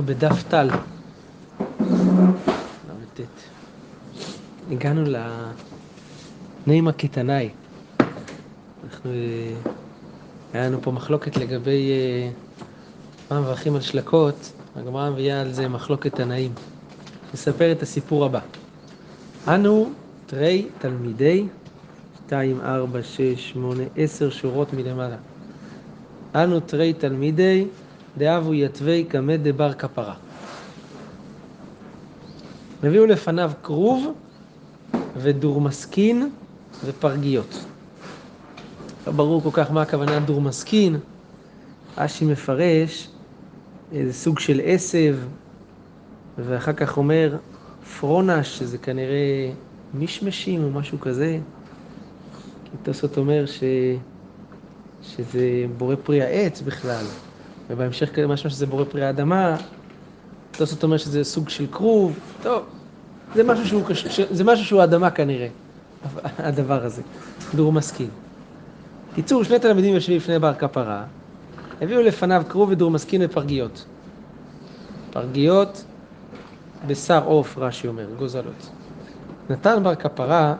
אנחנו בדף טל. ל"ט. הגענו לנעימה קיתנאי. אנחנו... אה, היה לנו פה מחלוקת לגבי אה, מה מברכים על שלקות, הגמרא מביאה על זה מחלוקת תנאים. נספר את הסיפור הבא. אנו תרי תלמידי, 2, 4, 6, 8, 10 שורות מלמעלה. אנו תרי תלמידי, דאבו יתווי קמא דבר כפרה. הביאו לפניו כרוב ודורמסקין ופרגיות. לא ברור כל כך מה הכוונה דורמסקין. אשי מפרש איזה סוג של עשב, ואחר כך אומר פרונש, שזה כנראה מישמשים או משהו כזה. כי תוספות אומר ש... שזה בורא פרי העץ בכלל, ובהמשך משמע שזה בורא פרי האדמה. תוספות אומר שזה סוג של כרוב. טוב, זה משהו שהוא, זה משהו שהוא אדמה כנראה, הדבר הזה. דור מסכים. קיצור, שני תלמידים יושבים לפני בר כפרה, הביאו לפניו כרוב ודור מסכים ופרגיות. פרגיות, בשר עוף, רש"י אומר, גוזלות. נתן בר כפרה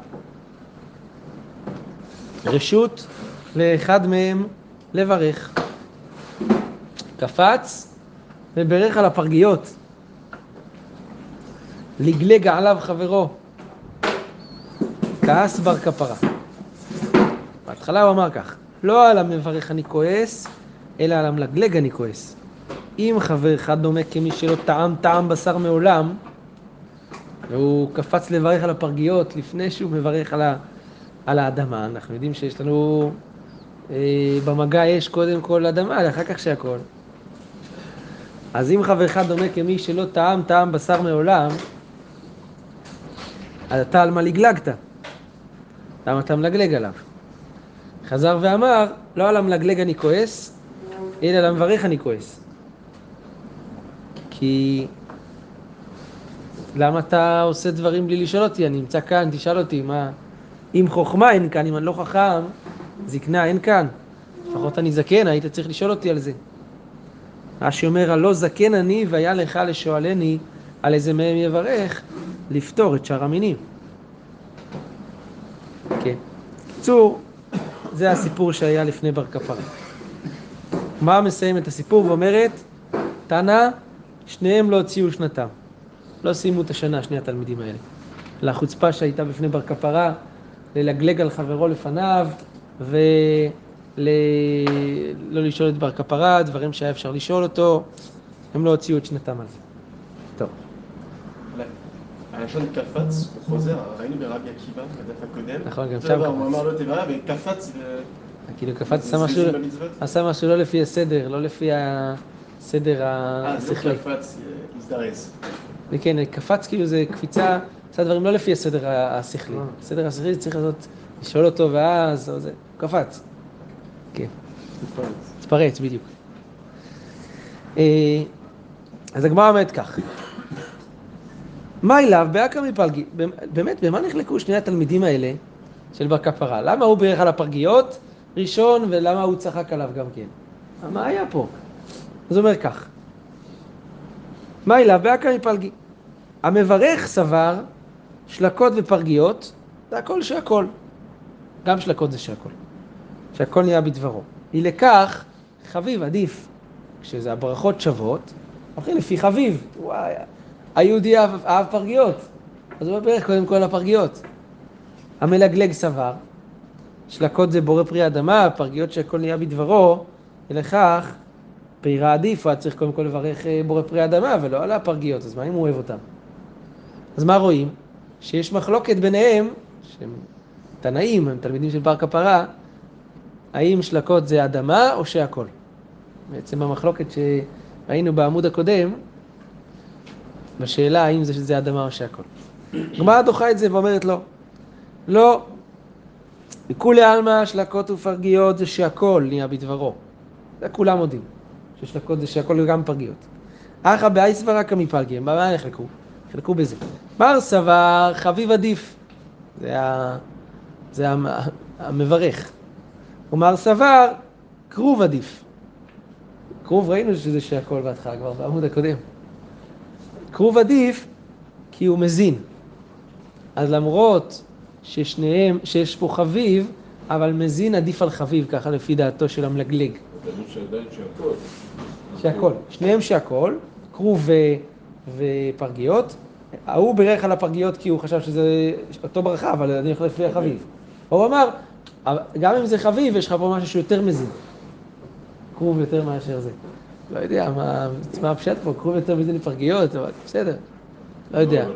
רשות לאחד מהם לברך. קפץ וברך על הפרגיות. לגלג עליו חברו. כעס בר כפרה. בהתחלה הוא אמר כך, לא על המברך אני כועס, אלא על המלגלג אני כועס. אם חבר אחד דומה כמי שלא טעם טעם בשר מעולם, והוא קפץ לברך על הפרגיות לפני שהוא מברך על, ה, על האדמה, אנחנו יודעים שיש לנו, אה, במגע יש קודם כל אדמה, אחר כך שהכל. אז אם חבר אחד דומה כמי שלא טעם טעם בשר מעולם, אז אתה על מה לגלגת? למה אתה מלגלג עליו? חזר ואמר, לא על המלגלג אני כועס, אלא על המברך אני כועס. כי למה אתה עושה דברים בלי לשאול אותי? אני נמצא כאן, תשאל אותי, מה... אם חוכמה אין כאן, אם אני לא חכם, זקנה אין כאן. לפחות אני זקן, היית צריך לשאול אותי על זה. רש"י אומר, הלא זקן אני והיה לך לשואלני על איזה מהם יברך, לפתור את שאר המינים. כן. בקיצור, זה הסיפור שהיה לפני בר כפרה. מה מסיים את הסיפור ואומרת, תנא, שניהם לא הוציאו שנתם. לא סיימו את השנה, שני התלמידים האלה. לחוצפה שהייתה בפני בר כפרה, ללגלג על חברו לפניו, ולא לשאול את בר כפרה, דברים שהיה אפשר לשאול אותו, הם לא הוציאו את שנתם על זה. טוב. הלשון קפץ, הוא חוזר, ראינו ברבי עקיבא, בדף הקודם. נכון, גם שם הוא אמר לו תברא, וקפץ ו... כאילו קפץ, עשה משהו, עשה משהו לא לפי הסדר, לא לפי הסדר השכלי. אה, זה קפץ, הזדרז. וכן, קפץ כאילו זה קפיצה, עשה דברים לא לפי הסדר השכלי. הסדר השכלי צריך לעשות, לשאול אותו ואז, או זה, קפץ. כן. התפרץ, בדיוק. אז הגמרא אומרת כך. מה אליו באקא מפלגי? באמת, במה נחלקו שני התלמידים האלה של בר כפרה? למה הוא בירך על הפרגיות ראשון ולמה הוא צחק עליו גם כן? מה היה פה? אז הוא אומר כך, מה אליו באקא מפלגי? המברך סבר שלקות ופרגיות, זה הכל שהכל. גם שלקות זה שהכל. שהכל נהיה בדברו. אי לכך, חביב עדיף. כשזה הברכות שוות, הולכים לפי חביב. וואי, היהודי אהב, אהב פרגיות, אז הוא מברך קודם כל לפרגיות. המלגלג סבר, שלקות זה בורא פרי אדמה, פרגיות שהכל נהיה בדברו, ולכך פירה עדיף, הוא היה צריך קודם כל לברך אה, בורא פרי אדמה, ולא על הפרגיות, אז מה אם הוא אוהב אותם? אז מה רואים? שיש מחלוקת ביניהם, שהם תנאים, הם תלמידים של בר כפרה, האם שלקות זה אדמה או שהכל. בעצם המחלוקת שראינו בעמוד הקודם, בשאלה האם זה, זה אדמה או שהכל. גמרא דוחה את זה ואומרת לא. לא. לכולי עלמא שלקות ופרגיות זה שהכל נהיה בדברו. זה כולם מודים. ששלקות זה שהכל גם פרגיות. אחא באי סברה כמפלגי, במה נחלקו? חלקו בזה. מר סבר חביב עדיף. זה, ה... זה המברך. ומר סבר כרוב עדיף. כרוב ראינו שזה שהכל בהתחלה כבר בעמוד הקודם. כרוב עדיף כי הוא מזין. אז למרות ששניהם, שיש פה חביב, אבל מזין עדיף על חביב, ככה לפי דעתו של המלגלג. שהכל. שניהם שהכל, כרוב ו- ופרגיות. ההוא בירך על הפרגיות כי הוא חשב שזה אותו ברכה, אבל אני יכול לפי החביב. הוא אמר, "אבל גם אם זה חביב, יש לך פה משהו שיותר מזין. כרוב יותר מאשר זה. לא יודע מה, מה הפשט פה, כרוב יותר מזין לפרגיות, אבל בסדר, לא יודע. אבל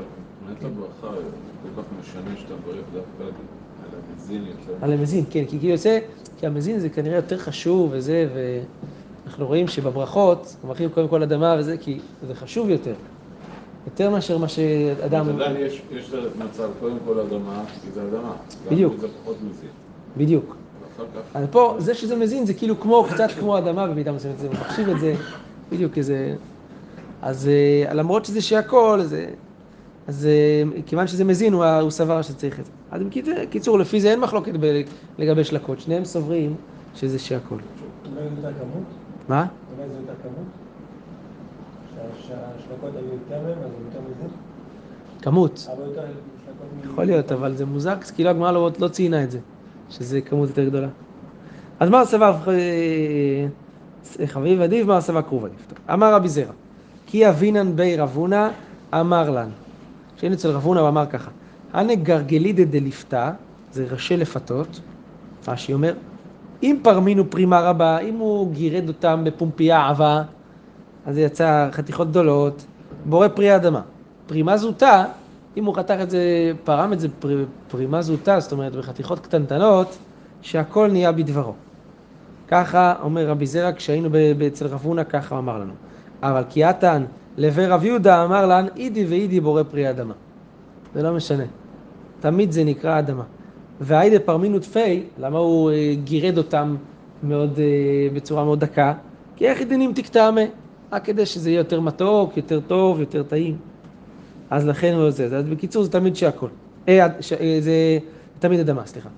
מבחינת הברכה, כל כך משנה שאתה מברך דווקא על המזין יותר. על המזין, כן, כי כאילו יוצא, כי המזין זה כנראה יותר חשוב וזה, ואנחנו רואים שבברכות, מברכים קודם כל אדמה וזה, כי זה חשוב יותר. יותר מאשר מה שאדם... עדיין יש, מצב, קודם כל אדמה, כי זה אדמה. בדיוק. זה פחות מזין. בדיוק. אז פה, זה שזה מזין זה כאילו כמו, קצת כמו אדמה במידה מסוימת, זה מחשיב את זה, בדיוק איזה... אז אה, למרות שזה שהכל, זה... אז אה, כיוון שזה מזין, הוא, הוא סבר שצריך את זה. אז בקיצור, לפי זה אין מחלוקת ב- לגבי שלקות, שניהם סוברים שזה שהכל. אולי זה יותר כמות? מה? אולי זה יותר כמות? שה- שהשלקות היו יותר מהם, אז זה יותר מזה? כמות. אבל יותר שלקות מ... יכול להיות, אבל זה מוזר, כאילו הגמרא לא, לא ציינה את זה, שזה כמות יותר גדולה. אז מה הסבב אה, חביב עדיף, מה הסבב קרוב עדיף? אמר רבי זרע, כי אבינן בי רבונה אמר לן. כשהיינו אצל רבונה הוא אמר ככה, הנה גרגלידא דליפתא, זה ראשי לפתות, רש"י אומר, אם פרמינו פרימה רבה, אם הוא גירד אותם בפומפייה עבה, אז זה יצא חתיכות גדולות, בורא פרי אדמה. פרימה זוטה, אם הוא חתך את זה, פרם את זה פר, פרימה זוטה, זאת אומרת בחתיכות קטנטנות, שהכל נהיה בדברו. ככה אומר רבי זרע, כשהיינו אצל רב הונא, ככה אמר לנו. אבל כי עתן לבי רב יהודה אמר לן, אידי ואידי בורא פרי אדמה. זה לא משנה. תמיד זה נקרא אדמה. והאידי פרמינו תפי, למה הוא אה, גירד אותם מאוד, אה, בצורה מאוד דקה? כי איך ידינים תקטעמה? רק כדי שזה יהיה יותר מתוק, יותר טוב, יותר טעים. אז לכן הוא זה. אז בקיצור, זה תמיד שהכל. אה, ש, אה, זה תמיד אדמה, סליחה.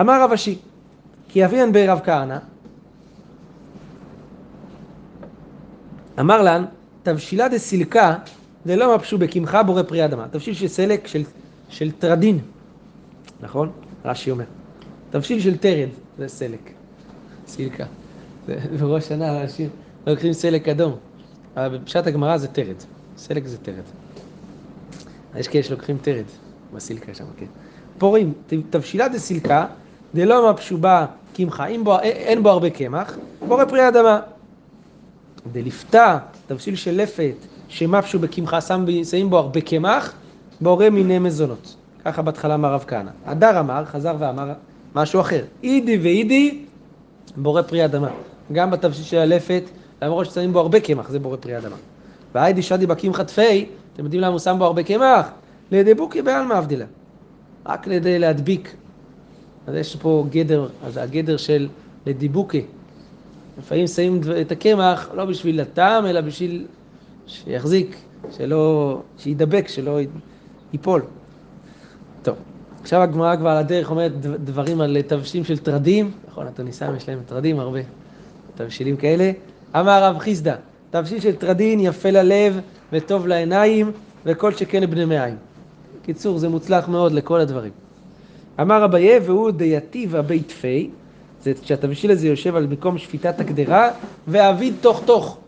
אמר רב אשי, כי אביאן בי רב כהנא, אמר לן, תבשילה דסילקה דלא מפשו בקמחה בורא פרי אדמה. תבשיל של סלק, של, של טרדין, נכון? רש"י אומר. תבשיל של תרד, זה סלק. סילקה. בראש שנה אנשים לוקחים סלק אדום. אבל בפשט הגמרא זה תרד. סלק זה תרד. יש כאלה שלוקחים תרד בסילקה שם, כן. פורים, תבשילה דסילקה, דלא מפשו בה קמחה, אין בו, אין בו הרבה קמח, בורא פרי אדמה. דלפתה, תבשיל של לפת, שמפשו בקמחה, שמים בו הרבה קמח, בורא מיני מזונות. ככה בהתחלה אמר רב כהנא. הדר אמר, חזר ואמר משהו אחר. אידי ואידי, בורא פרי אדמה. גם בתבשיל של הלפת, למרות ששמים בו הרבה קמח, זה בורא פרי אדמה. והיידי שדי בקמחא תפי, אתם יודעים למה הוא שם בו הרבה קמח? לדבוקי בעלמא אבדילה. רק כדי להדביק. אז יש פה גדר, אז הגדר של לדיבוקי. לפעמים שמים את הקמח לא בשביל הטעם, אלא בשביל שיחזיק, שלא, שידבק, שלא ייפול. טוב, עכשיו הגמרא כבר על הדרך אומרת דב- דברים על תבשילים של טרדים, נכון, התוניסאים יש להם טרדים הרבה, תבשילים כאלה. אמר רב חיסדא, תבשיל של טרדין יפה ללב וטוב לעיניים וכל שכן לבני מעיים. קיצור, זה מוצלח מאוד לכל הדברים. אמר אביה והוא דייטיבה בית פי, זה כשהתבשיל הזה יושב על מקום שפיטת הקדרה, ואביד תוך תוך.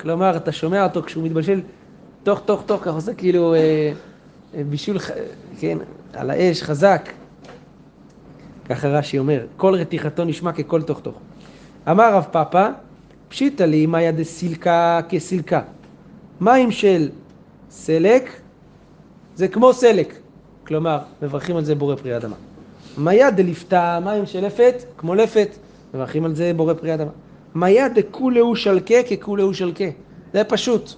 כלומר, אתה שומע אותו כשהוא מתבשל תוך תוך תוך, ככה עושה כאילו אה, אה, בישול, ח- כן, על האש, חזק. ככה רש"י אומר, כל רתיחתו נשמע ככל תוך תוך. אמר רב פאפא, פשיטא לי מאיה דסילקה כסילקה. מים של סלק זה כמו סלק, כלומר, מברכים על זה בורא פרי אדמה. מאיה דליפתא, מים של לפת, כמו לפת, מברכים על זה בורא פרי אדמה. מאיה דכולהו שלקה ככולהו שלקה. זה פשוט.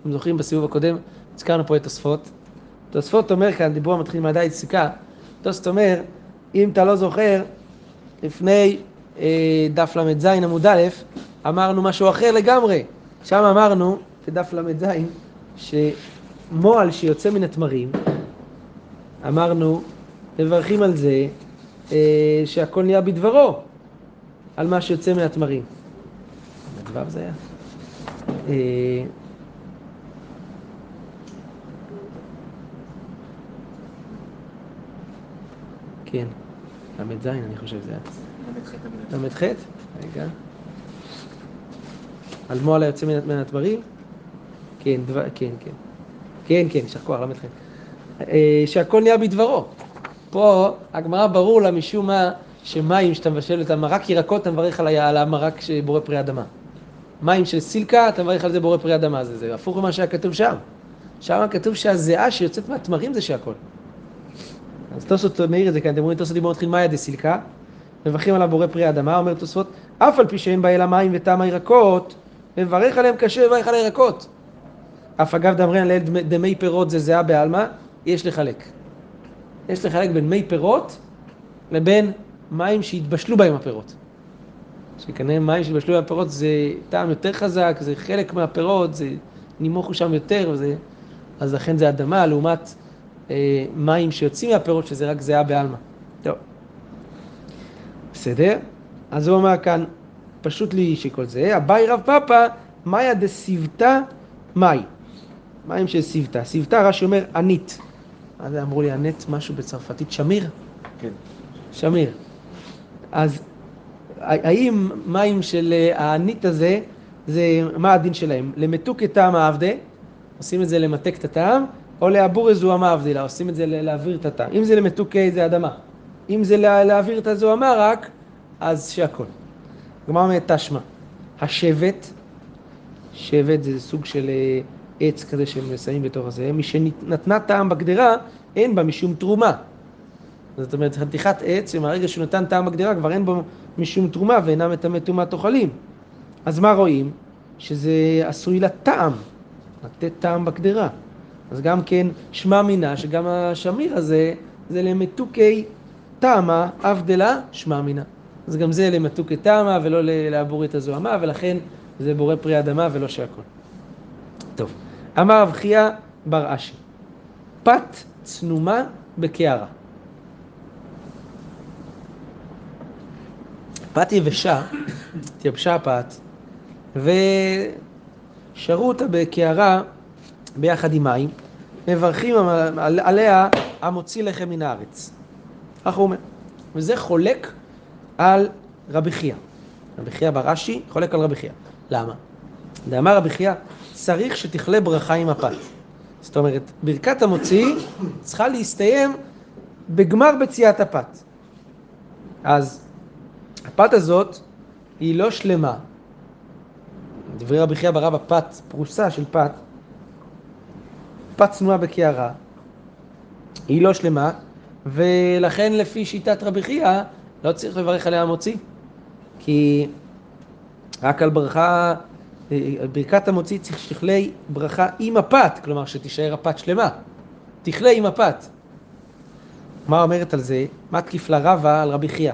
אתם זוכרים בסיבוב הקודם, הזכרנו פה את תוספות. תוספות אומר כאן, דיבור המתחיל מהדאית סיכה, תוספות אומר, אם אתה לא זוכר, לפני אה, דף ל"ז עמוד א', אמרנו משהו אחר לגמרי. שם אמרנו, בדף ל"ז, שמועל שיוצא מן התמרים, אמרנו, מברכים על זה אה, שהכל נהיה בדברו, על מה שיוצא מן התמרים. ו' זה היה. אה, כן, ל"ז אני חושב זה היה. ל"ח? רגע. על מועל היוצא מן התמרים? כן, דבר, כן, כן. כן, כן, יישר כוח, ל"ח. אה, שהכל נהיה בדברו. פה הגמרא ברור לה משום מה שמים שאתה מבשל אותם, מרק ירקות אתה מברך על המרק שבורא פרי אדמה. מים של סילקה אתה מברך על זה בורא פרי אדמה, זה, זה הפוך ממה שהיה כתוב שם. שם כתוב שהזיעה שיוצאת מהתמרים זה שהכל. אז תוספות מעיר את זה כאן, אתם רואים תוספות דיבור מתחיל מאיה דסילקה, מברכים עליו בורא פרי אדמה, אומר תוספות, אף על פי שאין בה אלא מים וטעם הירקות, מברך עליהם קשה מברך על הירקות. אף אגב דאמרין לאל דמי- דמי פירות זה זהה בעלמא, יש לחלק. יש לחלק בין מי פירות לבין מים שהתבשלו בהם הפירות. שכנראה מים שהתבשלו בהם הפירות זה טעם יותר חזק, זה חלק מהפירות, זה נימוכו שם יותר, וזה, אז לכן זה אדמה לעומת אה, מים שיוצאים מהפירות שזה רק זהה בעלמא. טוב. בסדר? אז הוא אומר כאן, פשוט לי שכל זה, אביי רב פאפא, מאיה דסיבתא מאי. מים של סיבתא. סיבתא, רש"י אומר, ענית. מה זה אמרו לי, ענית משהו בצרפתית? שמיר? כן. שמיר. אז האם מים של אה, הענית הזה, זה, מה הדין שלהם? למתוק את טעם העבדה, עושים את זה למתק את הטעם, או לעבור זוהמה עבדילה, עושים את זה להעביר את הטעם. אם זה למתוק אה, זה אדמה. אם זה לה- להעביר את הזוהמה רק, אז שהכל. גמר אומרת תשמע. השבט, שבט זה סוג של אה, עץ כזה שהם מסייעים בתוך הזה, משנתנה טעם בגדרה, אין בה משום תרומה. זאת אומרת, חתיכת עץ, שמהרגע שהוא נתן טעם בגדרה, כבר אין בו משום תרומה ואינה מטמא טומאת אוכלים. אז מה רואים? שזה עשוי לטעם, לתת טעם בגדרה. אז גם כן, שמע מינה, שגם השמיר הזה, זה למתוקי טעמה, אבדלה, שמע מינה. אז גם זה למתוקי טעמה ולא לעבור את הזוהמה, ולכן זה בורא פרי אדמה ולא שהכל. טוב, אמר רב חייא בר אשי, פת צנומה בקערה. פת יבשה, התייבשה הפת, ושרו אותה בקערה ביחד עם מים, מברכים על- עליה המוציא לחם מן הארץ. כך הוא אומר. וזה חולק על רבי חייא. רבי חייא ברש"י חולק על רבי חייא. למה? דאמר רבי חייא, צריך שתכלה ברכה עם הפת. זאת אומרת, ברכת המוציא צריכה להסתיים בגמר בציית הפת. אז הפת הזאת היא לא שלמה. דברי רבי חייא ברב הפת, פרוסה של פת, פת צנועה בקערה, היא לא שלמה, ולכן לפי שיטת רבי חייא לא צריך לברך עליה המוציא, כי רק על ברכה, ברכת המוציא שתכלה ברכה עם הפת, כלומר שתישאר הפת שלמה, תכלה עם הפת. מה אומרת על זה? מה תקיף לה רבה על רבי חייא?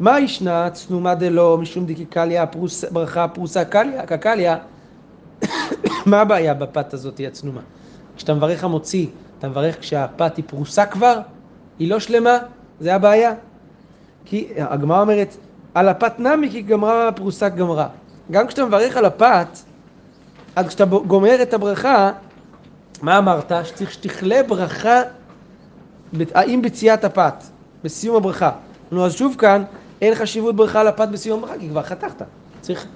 מה ישנה צנומה דלא משום דקיקליה ברכה פרוסה קליה, קקליה? מה הבעיה בפת הזאת הצנומה? כשאתה מברך המוציא, אתה מברך כשהפת היא פרוסה כבר? היא לא שלמה? זה הבעיה. כי הגמרא אומרת, על הפת נמי כי גמרה פרוסה גמרה. גם כשאתה מברך על הפת, אז כשאתה גומר את הברכה, מה אמרת? שצריך שתכלה ברכה, האם בציית הפת, בסיום הברכה. נו, אז שוב כאן, אין חשיבות ברכה על הפת בסיום הברכה, כי כבר חתכת. צריך.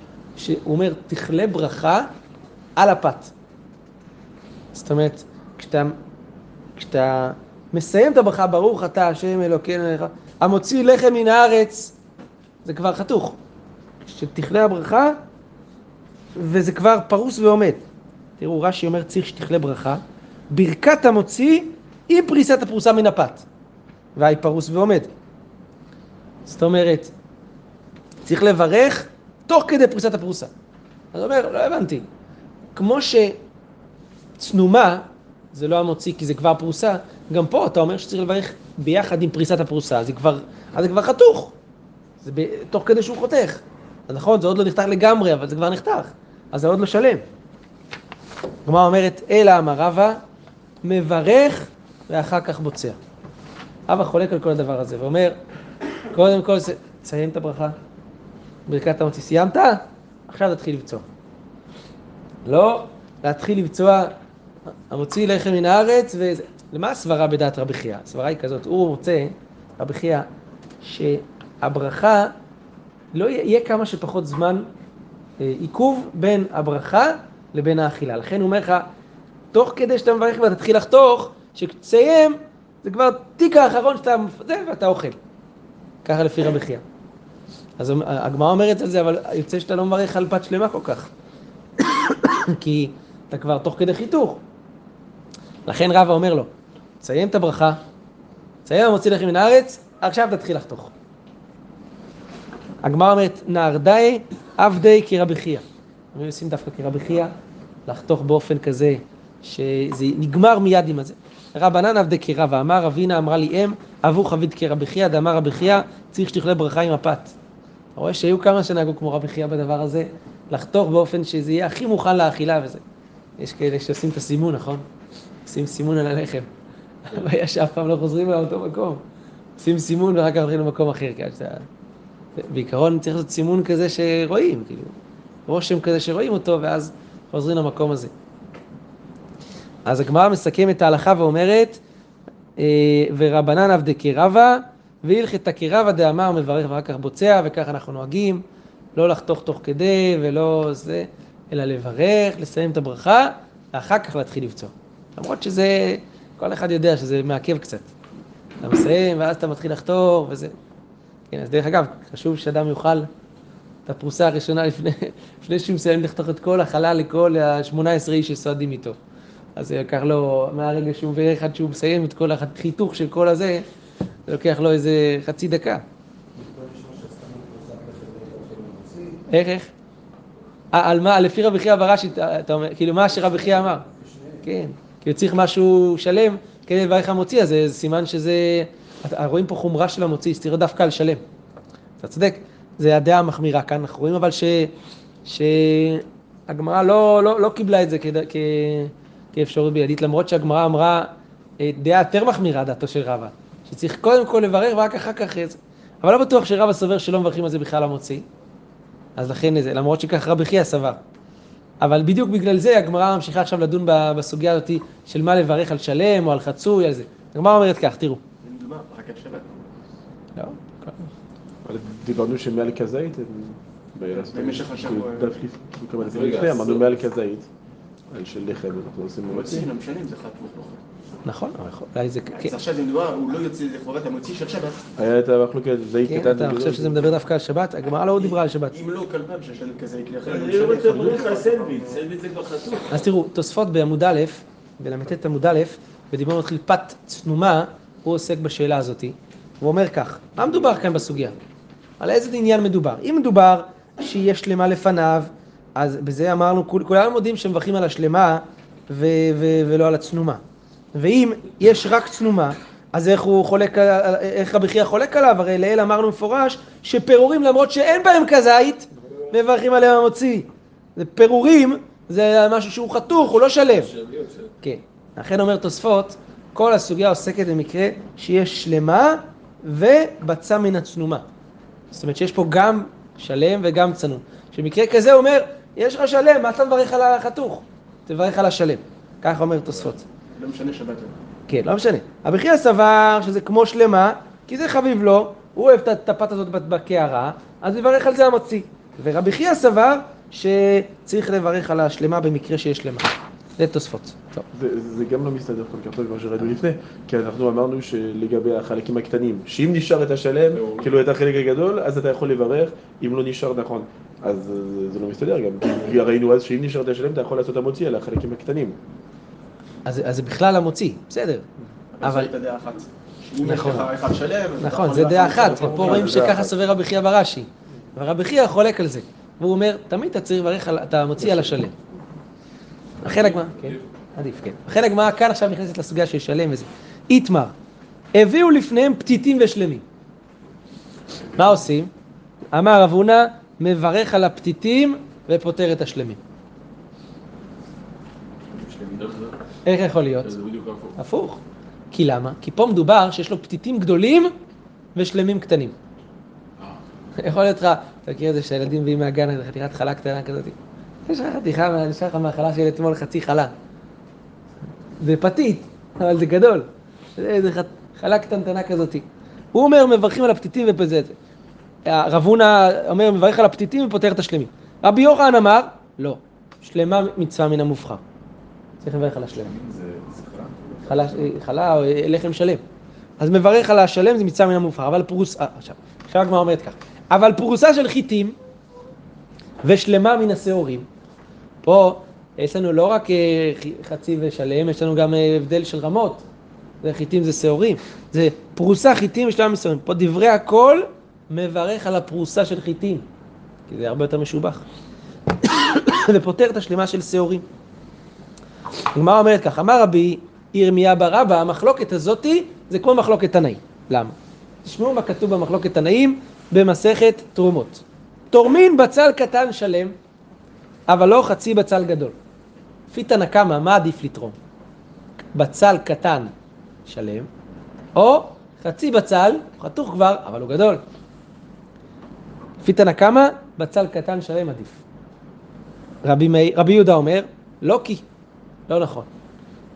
הוא אומר, תכלה ברכה על הפת. זאת אומרת, כשאתה, כשאתה מסיים את הברכה, ברוך אתה השם אלוקינו, המוציא לחם מן הארץ, זה כבר חתוך. שתכלה הברכה, וזה כבר פרוס ועומד. תראו, רש"י אומר, צריך שתכלה ברכה. ברכת המוציא עם פריסת הפרוסה מן הפת. והי פרוס ועומד. זאת אומרת, צריך לברך תוך כדי פריסת הפרוסה. אז אומר, לא הבנתי. כמו שצנומה, זה לא המוציא כי זה כבר פרוסה, גם פה אתה אומר שצריך לברך ביחד עם פריסת הפרוסה, זה כבר, אז זה כבר חתוך. זה ב, תוך כדי שהוא חותך. אז נכון, זה עוד לא נחתך לגמרי, אבל זה כבר נחתך. אז זה עוד לא שלם. הגמרא אומרת, אלא אמר רבא, מברך ואחר כך בוצע. אבא חולק על כל הדבר הזה ואומר, קודם כל, תסיים את הברכה. ברכת המוציא. סיימת? עכשיו תתחיל לבצוע. לא להתחיל לבצוע, המוציא לחם מן הארץ, וזה. למה הסברה בדעת רבי חייא? הסברה היא כזאת, הוא רוצה רבי חייא, שהברכה, לא יהיה, כמה שפחות זמן אה, עיכוב בין הברכה לבין האכילה. לכן הוא אומר לך, תוך כדי שאתה מברך ואתה תתחיל לחתוך, כשתסיים, זה כבר תיק האחרון שאתה, זה, ואתה אוכל. ככה לפי רבי חייא. אז הגמרא אומרת על זה, אבל יוצא שאתה לא מברך על פת שלמה כל כך. כי אתה כבר תוך כדי חיתוך. לכן רבא אומר לו, תסיים את הברכה, תסיים המוציא לחם מן הארץ, עכשיו תתחיל לחתוך. הגמרא אומרת, נהרדאי עבדי כרבי חייא. אנחנו עושים דווקא כרבי חייא, לחתוך באופן כזה שזה נגמר מיד עם הזה. רבנן עבדי כרבא, אמר אבינה אמרה לי אם, אבו חביד כרבי חייא, דאמר רבי חייא, צריך שתאכלה ברכה עם הפת. אתה רואה שהיו כמה שנהגו כמו רבי חייא בדבר הזה, לחתוך באופן שזה יהיה הכי מוכן לאכילה וזה. יש כאלה שעושים את הסימון, נכון? עושים סימון על הלחם. הבעיה שאף פעם לא חוזרים לאותו מקום. עושים סימון ואחר כך הולכים למקום אחר. כי שאתה... בעיקרון צריך לעשות סימון כזה שרואים, כאילו, רושם כזה שרואים אותו, ואז חוזרים למקום הזה. אז הגמרא מסכמת את ההלכה ואומרת, אה, ורבנן עבדי כרבה, והלכתא כרבה דאמר מברך ואחר כך בוצע, וכך אנחנו נוהגים, לא לחתוך תוך כדי ולא זה, אלא לברך, לסיים את הברכה, ואחר כך להתחיל לבצוע. למרות שזה, כל אחד יודע שזה מעכב קצת. אתה מסיים, ואז אתה מתחיל לחתוך, וזה... כן, אז דרך אגב, חשוב שאדם יאכל את הפרוסה הראשונה לפני, לפני שהוא מסיים לחתוך את כל החלל לכל ה-18 איש שסועדים איתו. אז זה לקח לו, מהרגע שהוא מברך עד שהוא מסיים את כל החיתוך של כל הזה, זה לוקח לו איזה חצי דקה. איך, איך? אה, על מה? לפי רבי חייא ברש"י, אתה אומר, כאילו מה שרבי חייא אמר. כן, כאילו צריך משהו שלם כדי לברך המוציא, אז זה סימן שזה... רואים פה חומרה של המוציא, סתירה דווקא על שלם. אתה צודק, זה הדעה המחמירה כאן, אנחנו רואים אבל ש... שהגמרא לא, לא, לא קיבלה את זה כ... כ... כאפשרות בלעדית, למרות שהגמרא אמרה אה, דעה יותר מחמירה דעתו של רבא, שצריך קודם כל לברך ורק אחר כך זה. אבל לא בטוח שרבא סובר שלא מברכים על זה בכלל המוציא, אז לכן זה, למרות שכך רבי חייא סבר. אבל בדיוק בגלל זה הגמרא ממשיכה עכשיו לדון בסוגיה הזאת של מה לברך על שלם או על חצוי, על זה. הגמרא אומרת כך, תראו. לא, אבל דיברנו שמעל כזית, במשך השבוע. לפני, אמרנו מעל כזית, על של לחם, אנחנו עושים מוציא, מוציא. לא משנה אם זה חתוך או לא. נכון, אבל יכול- אולי זה... כן, אז עכשיו זה מדובר, הוא לא יוצא לכבודת המוציא של שבת. היה את המחלוקת, זית כן, קטן. אתה חושב שזה מדבר דווקא על שבת? הגמרא לא דיברה על שבת. אם לא כל פעם שיש לנו כזה כלי אחר, אני לא רוצה ברוך על סנדוויץ', סנדוויץ' זה כבר חתוך. אז תראו, תוספות בעמוד א', בל"ט עמוד א', בדיבור מתחיל פת צנומה, הוא עוסק בשאלה הזאתי. הוא אומר כך, מה מדובר כאן בסוגיה? על איזה עניין מדובר? אם מדובר שיש שלמה לפניו, אז בזה אמרנו, כול, כולנו מודים שמברכים על השלמה ו- ו- ולא על הצנומה. ואם יש רק צנומה, אז איך הוא חולק, איך רבי חייא חולק עליו? הרי לעיל אמרנו מפורש שפירורים למרות שאין בהם כזית, מברכים עליהם המוציא. זה פירורים, זה משהו שהוא חתוך, הוא לא שלם. כן. לכן אומר תוספות, כל הסוגיה עוסקת במקרה שיש שלמה ובצע מן הצנומה. זאת אומרת שיש פה גם שלם וגם צנום. במקרה כזה הוא אומר, יש לך שלם, מה אתה מברך על החתוך? תברך על השלם. ככה אומר תוספות. לא משנה שבת. כן, לא משנה. חייא סבר שזה כמו שלמה, כי זה חביב לו, הוא אוהב את הפת הזאת בקערה, אז יברך על זה המוציא. ורבי חייא סבר שצריך לברך על השלמה במקרה שיש שלמה. זה תוספות. טוב. זה, זה גם לא מסתדר כל כך טוב כמו שראינו לפני, כי אנחנו אמרנו שלגבי החלקים הקטנים, שאם נשאר את השלם, כאילו את החלק הגדול, אז אתה יכול לברך, אם לא נשאר נכון. אז זה, לא מסתדר גם, כי ראינו אז שאם נשאר את השלם, אתה יכול לעשות המוציא על החלקים הקטנים. אז, אז זה בכלל המוציא, בסדר. אבל, נכון. נכון, זה דעה אחת, ופה רואים שככה. סובר רבי חייא ברש"י. ורבי חייא חולק על זה. והוא אומר, תמיד אתה צריך לברך, אתה מוציא על השלם. לכן הגמרא, כן, עדיף, כן. לכן הגמרא כאן עכשיו נכנסת לסוגיה של שלם וזה. איתמר, הביאו לפניהם פתיתים ושלמים. מה עושים? אמר רב הונא, מברך על הפתיתים ופוטר את השלמים. איך יכול להיות? הפוך. כי למה? כי פה מדובר שיש לו פתיתים גדולים ושלמים קטנים. יכול להיות לך, אתה מכיר את זה שהילדים מביאים מהגן חתיכת חלה קטנה כזאת? יש לך חתיכה, נשאר לך מהחלה של אתמול חצי חלה. זה פתית, אבל זה גדול. זה חלה קטנטנה כזאת. הוא אומר מברכים על הפתיתים וזה זה. רב הונא אומר מברך על הפתיתים ופותר את השלמים. רבי יוחנן אמר, לא, שלמה מצווה מן המובחר. צריך לברך על זכרה? חלה, חלה או לחם שלם. אז מברך על השלם זה מצווה מן המובחר, אבל פרוס... אה, עכשיו, עכשיו הגמרא אומרת כך, אבל פרוסה של חיטים ושלמה מן השעורים, פה יש לנו לא רק אה, חצי ושלם, יש לנו גם אה, הבדל של רמות. זה חיטים זה שעורים. זה פרוסה חיטים ושלמה מן השעורים. פה דברי הכל מברך על הפרוסה של חיטים, כי זה הרבה יותר משובח. ופותר את השלמה של שעורים. הגמרא אומרת כך, אמר רבי ירמיה בר אבא, המחלוקת הזאתי זה כמו מחלוקת תנאים. למה? תשמעו מה כתוב במחלוקת תנאים במסכת תרומות. תורמין בצל קטן שלם, אבל לא חצי בצל גדול. לפי תנא קמא, מה עדיף לתרום? בצל קטן שלם, או חצי בצל, חתוך כבר, אבל הוא גדול. לפי תנא קמא, בצל קטן שלם עדיף. רבי, מאיר- רבי יהודה אומר, לא כי, לא נכון.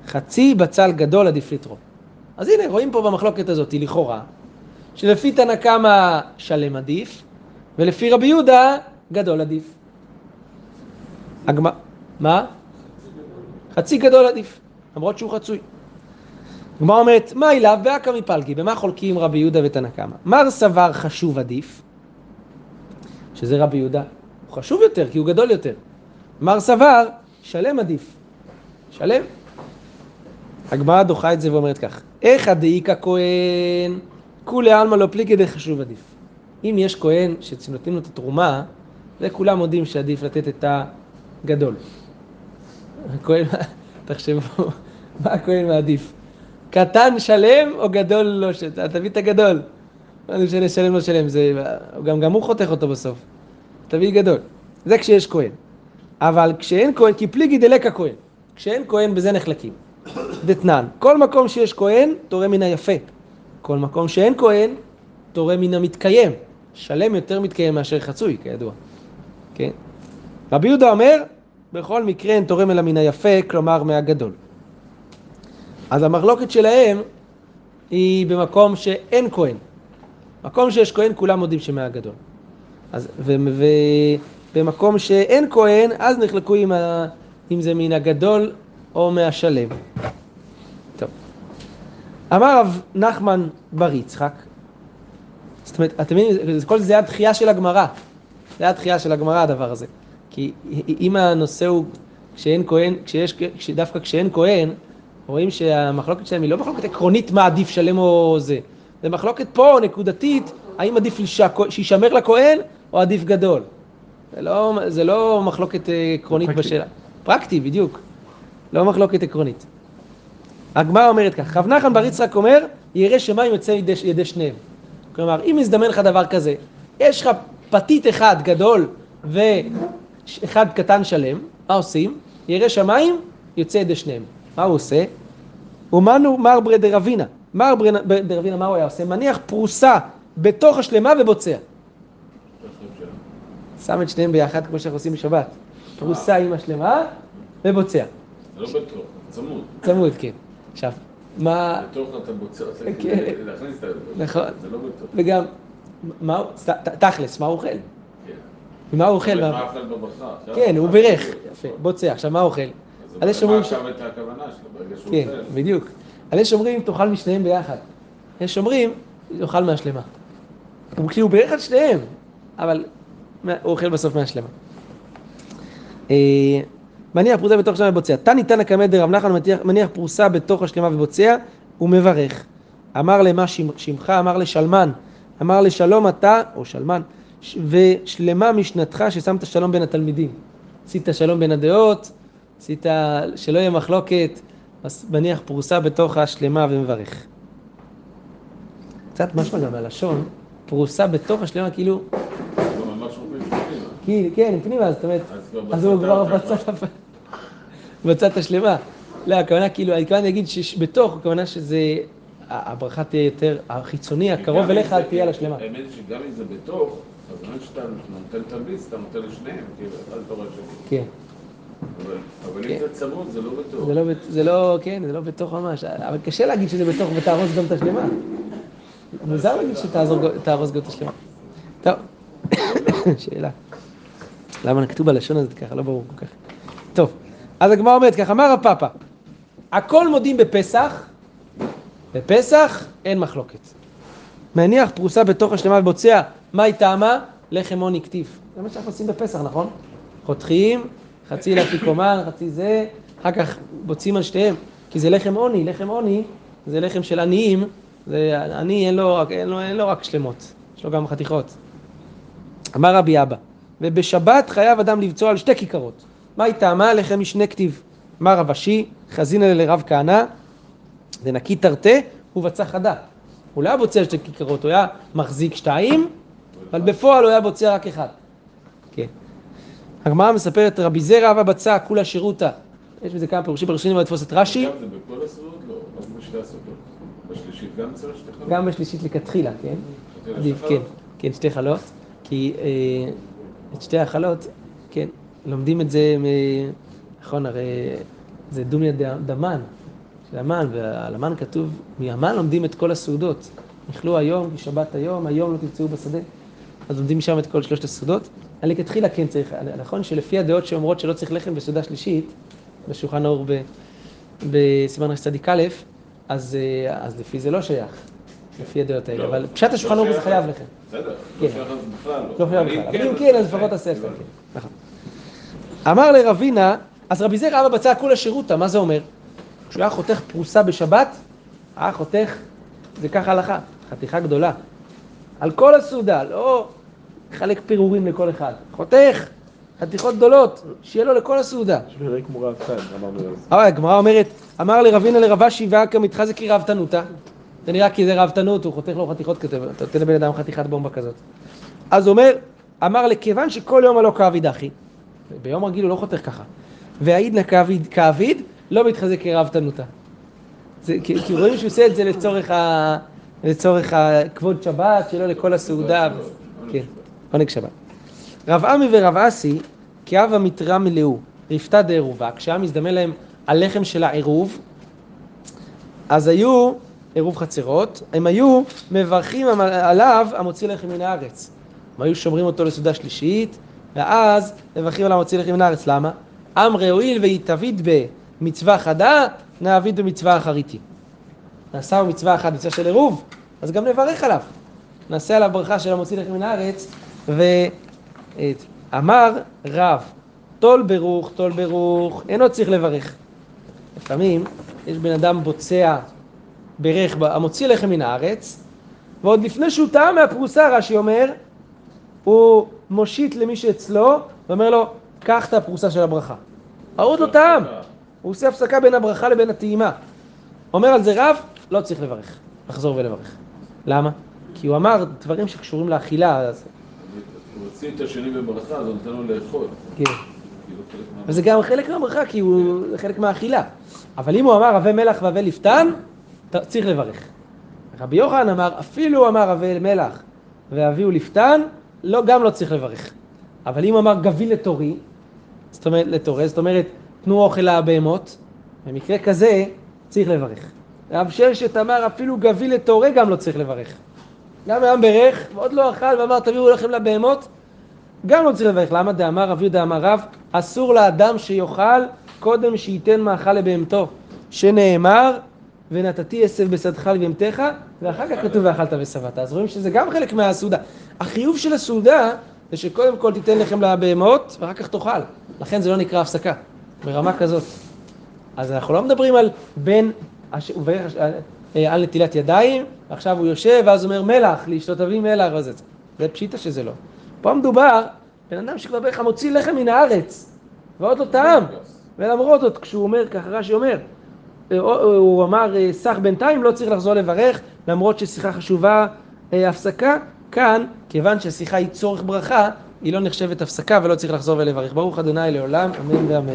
חצי בצל גדול עדיף לתרום. אז הנה, רואים פה במחלוקת הזאת, לכאורה, שלפי תנא קמא שלם עדיף, ולפי רבי יהודה גדול עדיף. הגמ... מה? חצי גדול עדיף, למרות שהוא חצוי. הגמרא אומרת, מה אליו באקא מפלגי, במה חולקים רבי יהודה ותנא קמא? מר סבר חשוב עדיף, שזה רבי יהודה, הוא חשוב יותר כי הוא גדול יותר. מר סבר, שלם עדיף. שלם. הגמרא דוחה את זה ואומרת כך, איך הדאיכא כהן, כולי עלמא לא פליגי דחשוב עדיף. אם יש כהן שנותנים לו את התרומה, וכולם מודים שעדיף לתת את הגדול. הכהן, תחשבו, מה הכהן מעדיף? קטן שלם או גדול לא שלם? תביא את הגדול. מה זה משנה שלם לא שלם, זה, גם, גם הוא חותך אותו בסוף. תביא גדול. זה כשיש כהן. אבל כשאין כהן, כי פליגי דלק הכהן. כשאין כהן, בזה נחלקים. דתנן, כל מקום שיש כהן, תורם מן היפה. כל מקום שאין כהן, תורם מן המתקיים. שלם יותר מתקיים מאשר חצוי, כידוע. כן? רבי יהודה אומר, בכל מקרה אין תורם אלא מן היפה, כלומר מהגדול. אז המחלוקת שלהם היא במקום שאין כהן. מקום שיש כהן, כולם מודים שמהגדול. אז, ו, ובמקום שאין כהן, אז נחלקו עם ה, אם זה מן הגדול או מהשלם. טוב. אמר רב נחמן בר יצחק, זאת אומרת, אתם מבינים, כל זה היה דחייה של הגמרא. זה היה דחייה של הגמרא הדבר הזה. כי אם הנושא הוא כשאין כהן, כשיש, כש- דווקא כשאין כהן, רואים שהמחלוקת שלהם היא לא מחלוקת עקרונית מה עדיף שלם או זה. זה מחלוקת פה, נקודתית, האם עדיף שישמר לכהן או עדיף גדול. זה לא, זה לא מחלוקת אה, עקרונית פרקטי. בשאלה. פרקטי, בדיוק. לא מחלוקת עקרונית. הגמרא אומרת כך, רב נחמן בר יצחק אומר, ירא שמיים יוצא ידי, ידי שניהם. כלומר, אם יזדמן לך דבר כזה, יש לך פתית אחד גדול ואחד קטן שלם, מה עושים? ירא שמיים יוצא ידי שניהם. מה הוא עושה? אומנו מר בר דרבינה. מר בר דרבינה, מה הוא היה עושה? מניח פרוסה בתוך השלמה ובוצע. שם את שניהם ביחד, כמו שאנחנו עושים בשבת. פרוסה עם השלמה ובוצע. לא בתוך, צמוד. צמוד, כן. עכשיו, מה... בתוך אתה בוצע, זה כן. להכניס את ה... נכון. זה לא בתוך. וגם, מה הוא... תכלס, מה הוא אוכל? כן. מה הוא אוכל? כן, הוא בירך. יפה, בוצע. עכשיו, מה הוא אוכל? אז יש אומרים כן. בדיוק. אז יש אומרים, תאכל משניהם ביחד. יש אומרים, תאכל מהשלמה. הוא כאילו בירך על שניהם, אבל הוא אוכל בסוף מהשלמה. אה, מניח פרוסה בתוך השלמה ובוצע. תני תנא קמא דרב נחמן מניח- פרוסה בתוך השלמה ובוצע, ומברך. אמר למה שמ- שמך, אמר לשלמן, אמר לשלום אתה, או שלמן, ושלמה משנתך ששמת שלום בין התלמידים. עשית שלום בין הדעות, עשית שלא יהיה מחלוקת, אז מניח פרוסה בתוך השלמה ומברך. קצת משמע גם מהלשון, פרוסה בתוך השלמה, כאילו, לא פנימה. כאילו, כן, פנימה, זאת אומרת, אז אז הוא כבר. בצד, השלמה. לא, הכוונה כאילו, הכוונה להגיד שבתוך, הכוונה שזה, הברכה תהיה יותר, החיצוני, הקרוב אליך, תהיה על השלמה. האמת שגם אם זה בתוך, אז באמת שאתה נותן תמליץ, אתה נותן לשניהם, כאילו, אחד תורה שני. כן. אבל- אבל כן. אם זה צמוד, זה לא בתוך. זה לא, זה לא, כן, זה לא בתוך ממש, אבל קשה להגיד שזה בתוך ותהרוס גם את השלמה. מוזר להגיד שתארוז גאות השלמה. טוב, שאלה. למה כתוב בלשון הזאת ככה? לא ברור כל כך. טוב, אז הגמרא אומרת ככה, אמר הפאפה, הכל מודים בפסח, בפסח אין מחלוקת. מניח פרוסה בתוך השלמה ובוצע, מה היא טעמה? לחם עוני כתיב. זה מה שאנחנו עושים בפסח, נכון? חותכים, חצי לאפיקומן, חצי זה, אחר כך בוצעים על שתיהם, כי זה לחם עוני, לחם עוני זה לחם של עניים, זה עני אין לו, אין, לו, אין לו רק שלמות, יש לו גם חתיכות. אמר רבי אבא, ובשבת חייב אדם לבצוע על שתי כיכרות. מה היא טעמה? לחם משנה כתיב. אמר רב אשי, חזינא לרב כהנא, דנקי תרתי ובצע חדה. הוא לא היה בוצע שתי כיכרות, הוא היה מחזיק שתיים, אבל בפועל הוא היה בוצע רק אחד. כן. הגמרא מספרת, רבי זרע אבא בצע כולה שירותא. יש בזה כמה פירושים, בראשונים לתפוס את רש"י. זה בכל הסעודות? לא, רק בשתי הסעודות. בשלישית גם צריך שתי חלות? גם בשלישית לכתחילה, כן? עדיף? כן, כן, שתי חלות, כי אה, את שתי החלות, כן, לומדים את זה. נכון, הרי זה דומיה דמן, של המן, ועל המן כתוב, מהמן לומדים את כל הסעודות. אכלו היום, שבת היום, היום לא תמצאו בשדה. אז לומדים משם את כל שלושת הסעודות. לכתחילה כן צריך, נכון שלפי הדעות שאומרות שלא צריך לחם בסעודה שלישית, בשולחן ב- בסימן רש צדיק א', אז, אה, אז לפי זה לא שייך, לפי הדעות האלה, לא. אבל פשט השולחן ערוך זה שייך. חייב לכם. בסדר, כן. לא שייך אז בכלל לא. לא חייב בכלל, אם אבל אם אז כן, אז זה לפחות כן. הספר, הבנתי. כן, נכון. אמר לרבינה, אז רבי זרע אבא בצע כולה שירותא, מה זה אומר? כשהוא היה חותך פרוסה בשבת, היה חותך, זה ככה הלכה, חתיכה גדולה. על כל הסעודה, לא חלק פירורים לכל אחד. חותך חתיכות גדולות, שיהיה לו לכל הסעודה. שלא יראה כמו רב כאן, אמרנו אז. אבל הגמרא אומרת, אמר לרבינה לרבשי ואקא מתחזה כי רהבתנותא. זה נראה כי זה רהבתנות, הוא חותך לו חתיכות כזה, אתה נותן לבן אדם חתיכת בומבה כזאת. אז אומר, אמר לכיוון שכל יום הלא כאביד אחי, ביום רגיל הוא לא חותך ככה, והעידנא כאביד, כאביד לא מתחזה כרהבתנותא. זה- כי כי רואים שהוא עושה את זה לצורך ה... לצורך הכבוד שבת, שלא לכל הסעודה. כן, עונג שבת. רב עמי ורב אסי, כאב המתרא מלאו, רפתא דעירובה, כשהיה מזדמן להם הלחם של העירוב, אז היו, עירוב חצרות, הם היו מברכים עליו המוציא לחם מן הארץ. הם היו שומרים אותו לסעודה שלישית, ואז מברכים עליו המוציא לחם מן הארץ. למה? אמרי הואיל ויתביד במצווה חדה, נעביד במצווה אחריתי. נעשה במצווה אחת, מצווה של עירוב, אז גם נברך עליו. נעשה עליו ברכה של המוציא לחם מן הארץ, ואמר רב, טול ברוך, טול ברוך, אינו צריך לברך. לפעמים יש בן אדם בוצע ברך, המוציא לחם מן הארץ, ועוד לפני שהוא טעם מהפרוסה, רש"י אומר, הוא מושיט למי שאצלו, ואומר לו, קח את הפרוסה של הברכה. העוד לא טעם, הוא עושה הפסקה בין הברכה לבין הטעימה. אומר על זה רב, לא צריך לברך, לחזור ולברך. למה? כי הוא אמר דברים שקשורים לאכילה, אז הוא הוציא את השני בברכה, אז הוא נותן לו לאכול. כן. כאילו חלק מה- וזה גם חלק מהברכה, כי הוא זה חלק מהאכילה. אבל אם הוא אמר הווה מלח והווה לפתן, צריך לברך. רבי יוחנן אמר, אפילו הוא אמר הווה מלח והביאו לפתן, לא, גם לא צריך לברך. אבל אם הוא אמר גבי לתורי, זאת אומרת, לתורש, זאת אומרת, תנו אוכל לבהמות, במקרה כזה צריך לברך. רב שרשת אמר, אפילו גבי לתורה גם לא צריך לברך. גם העם ברך, ועוד לא אכל, ואמר, תביאו לחם לבהמות, גם לא צריך לברך. למה? דאמר רב יהודה אמר רב, אסור לאדם שיאכל קודם שייתן מאכל לבהמתו, שנאמר, ונתתי עשב בשדך לבהמתך, ואחר כך כתוב ואכלת ושבעת. אז רואים שזה גם חלק מהסעודה. החיוב של הסעודה זה שקודם כל תיתן לחם לבהמות, ואחר כך תאכל. לכן זה לא נקרא הפסקה, ברמה כזאת. אז אנחנו לא מדברים על אה, על נטילת ידיים, עכשיו הוא יושב ואז אומר מלח, לאשתו תביא מלח וזה. זה פשיטה שזה לא. פה מדובר, בן אדם שכבר בערך מוציא לחם מן הארץ, ועוד לא טעם. ולמרות זאת, כשהוא אומר, ככה רש"י אומר, אה, הוא- הוא אמר, אה, סך בינתיים לא צריך לחזור לברך, למרות ששיחה חשובה, אה, הפסקה, כאן, כיוון שהשיחה היא צורך ברכה, היא לא נחשבת הפסקה ולא צריך לחזור ולברך. ברוך אדוני לעולם, אמן ואמן.